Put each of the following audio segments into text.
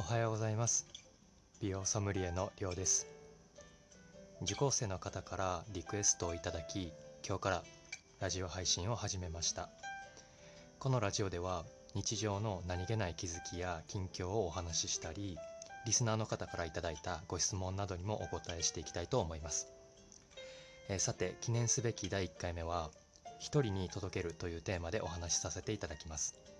おはようございます。美容ソムリエのりょうです。受講生の方からリクエストをいただき今日からラジオ配信を始めました。このラジオでは日常の何気ない気づきや近況をお話ししたりリスナーの方からいただいたご質問などにもお答えしていきたいと思います、えー、さて記念すべき第1回目は一人に届けるというテーマでお話しさせていただきます。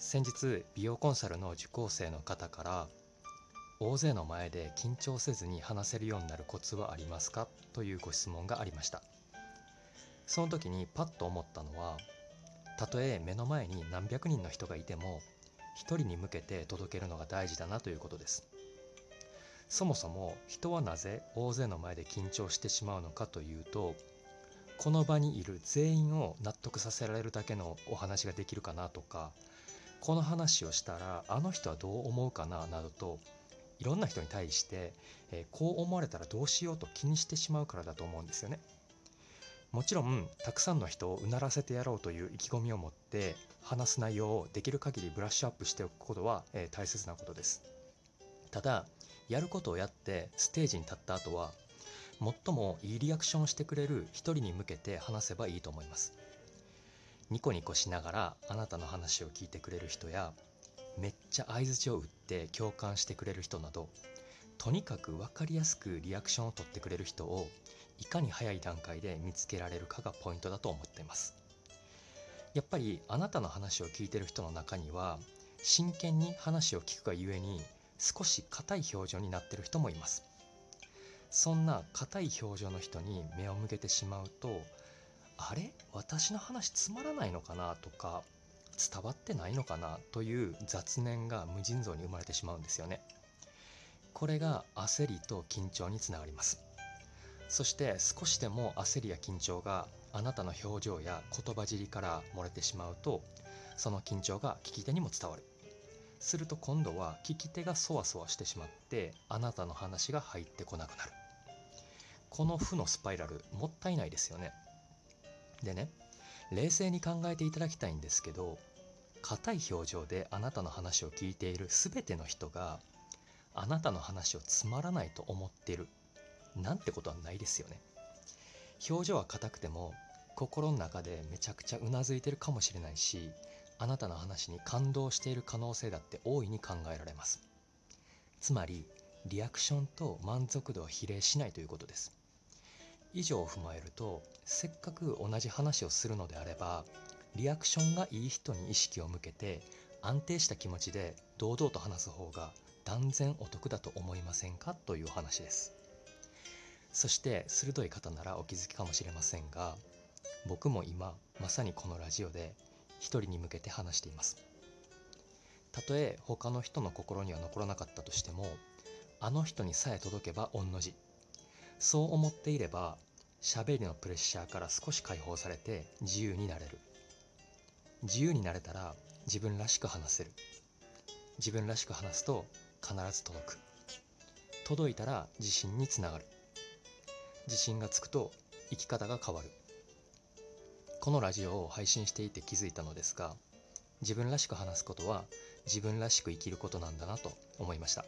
先日美容コンサルの受講生の方から大勢の前で緊張せずに話せるようになるコツはありますか？というご質問がありました。その時にパッと思ったのはたとえ目の前に何百人の人がいても一人に向けて届けるのが大事だなということです。そもそも人はなぜ大勢の前で緊張してしまうのかというとこの場にいる全員を納得させられるだけのお話ができるかなとかこの話をしたらあの人はどう思うかななどといろんな人に対して、えー、こう思われたらどうしようと気にしてしまうからだと思うんですよね。もちろんたくさんの人をうならせてやろうという意気込みを持って話す内容をできる限りブラッシュアップしておくことは、えー、大切なことです。ただやることをやってステージに立った後は最もいいリアクションをしてくれる一人に向けて話せばいいと思います。ニコニコしながらあなたの話を聞いてくれる人やめっちゃ相づちを打って共感してくれる人などとにかく分かりやすくリアクションを取ってくれる人をいかに早い段階で見つけられるかがポイントだと思っています。やっぱりあなたの話を聞いてる人の中には真剣に話を聞くがゆえに少し硬い表情になってる人もいます。そんな硬い表情の人に目を向けてしまうとあれ？私の話つまらないのかな？とか伝わってないのかな？という雑念が無尽蔵に生まれてしまうんですよね。これが焦りと緊張につながります。そして少しでも焦りや緊張があなたの表情や言葉尻から漏れてしまうとその緊張が聞き手にも伝わる。すると今度は聞き手がそわそわしてしまってあなたの話が入ってこなくなる。この負のスパイラルもったいないですよね。でね冷静に考えていただきたいんですけど硬い表情であなたの話を聞いている全ての人があなたの話をつまらないと思ってるなんてことはないですよね。表情は硬くても心の中でめちゃくちゃうなずいてるかもしれないしあなたの話に感動している可能性だって大いに考えられます。つまりリアクションと満足度は比例しないということです。以上を踏まえるとせっかく同じ話をするのであればリアクションがいい人に意識を向けて安定した気持ちで堂々と話す方が断然お得だと思いませんか？という話です。そして鋭い方ならお気づきかもしれませんが僕も今まさにこのラジオで一人に向けて話しています。たとえ他の人の心には残らなかったとしてもあの人にさえ届けば御の字。そう思っていれば喋りのプレッシャーから少し解放されて自由になれる。自由になれたら自分らしく話せる。自分らしく話すと必ず届く。届いたら自信につながる。自信がつくと生き方が変わる。このラジオを配信していて気づいたのですが自分らしく話すことは自分らしく生きることなんだなと思いました。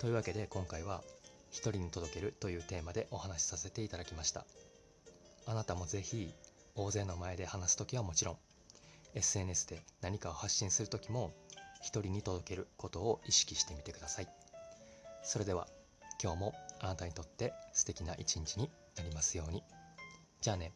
というわけで今回は一人に届けるというテーマでお話しさせていただきました。あなたもぜひ大勢の前で話す時はもちろん SNS で何かを発信する時も一人に届けることを意識してみてください。それでは今日もあなたにとって素敵な一日になりますように。じゃあね。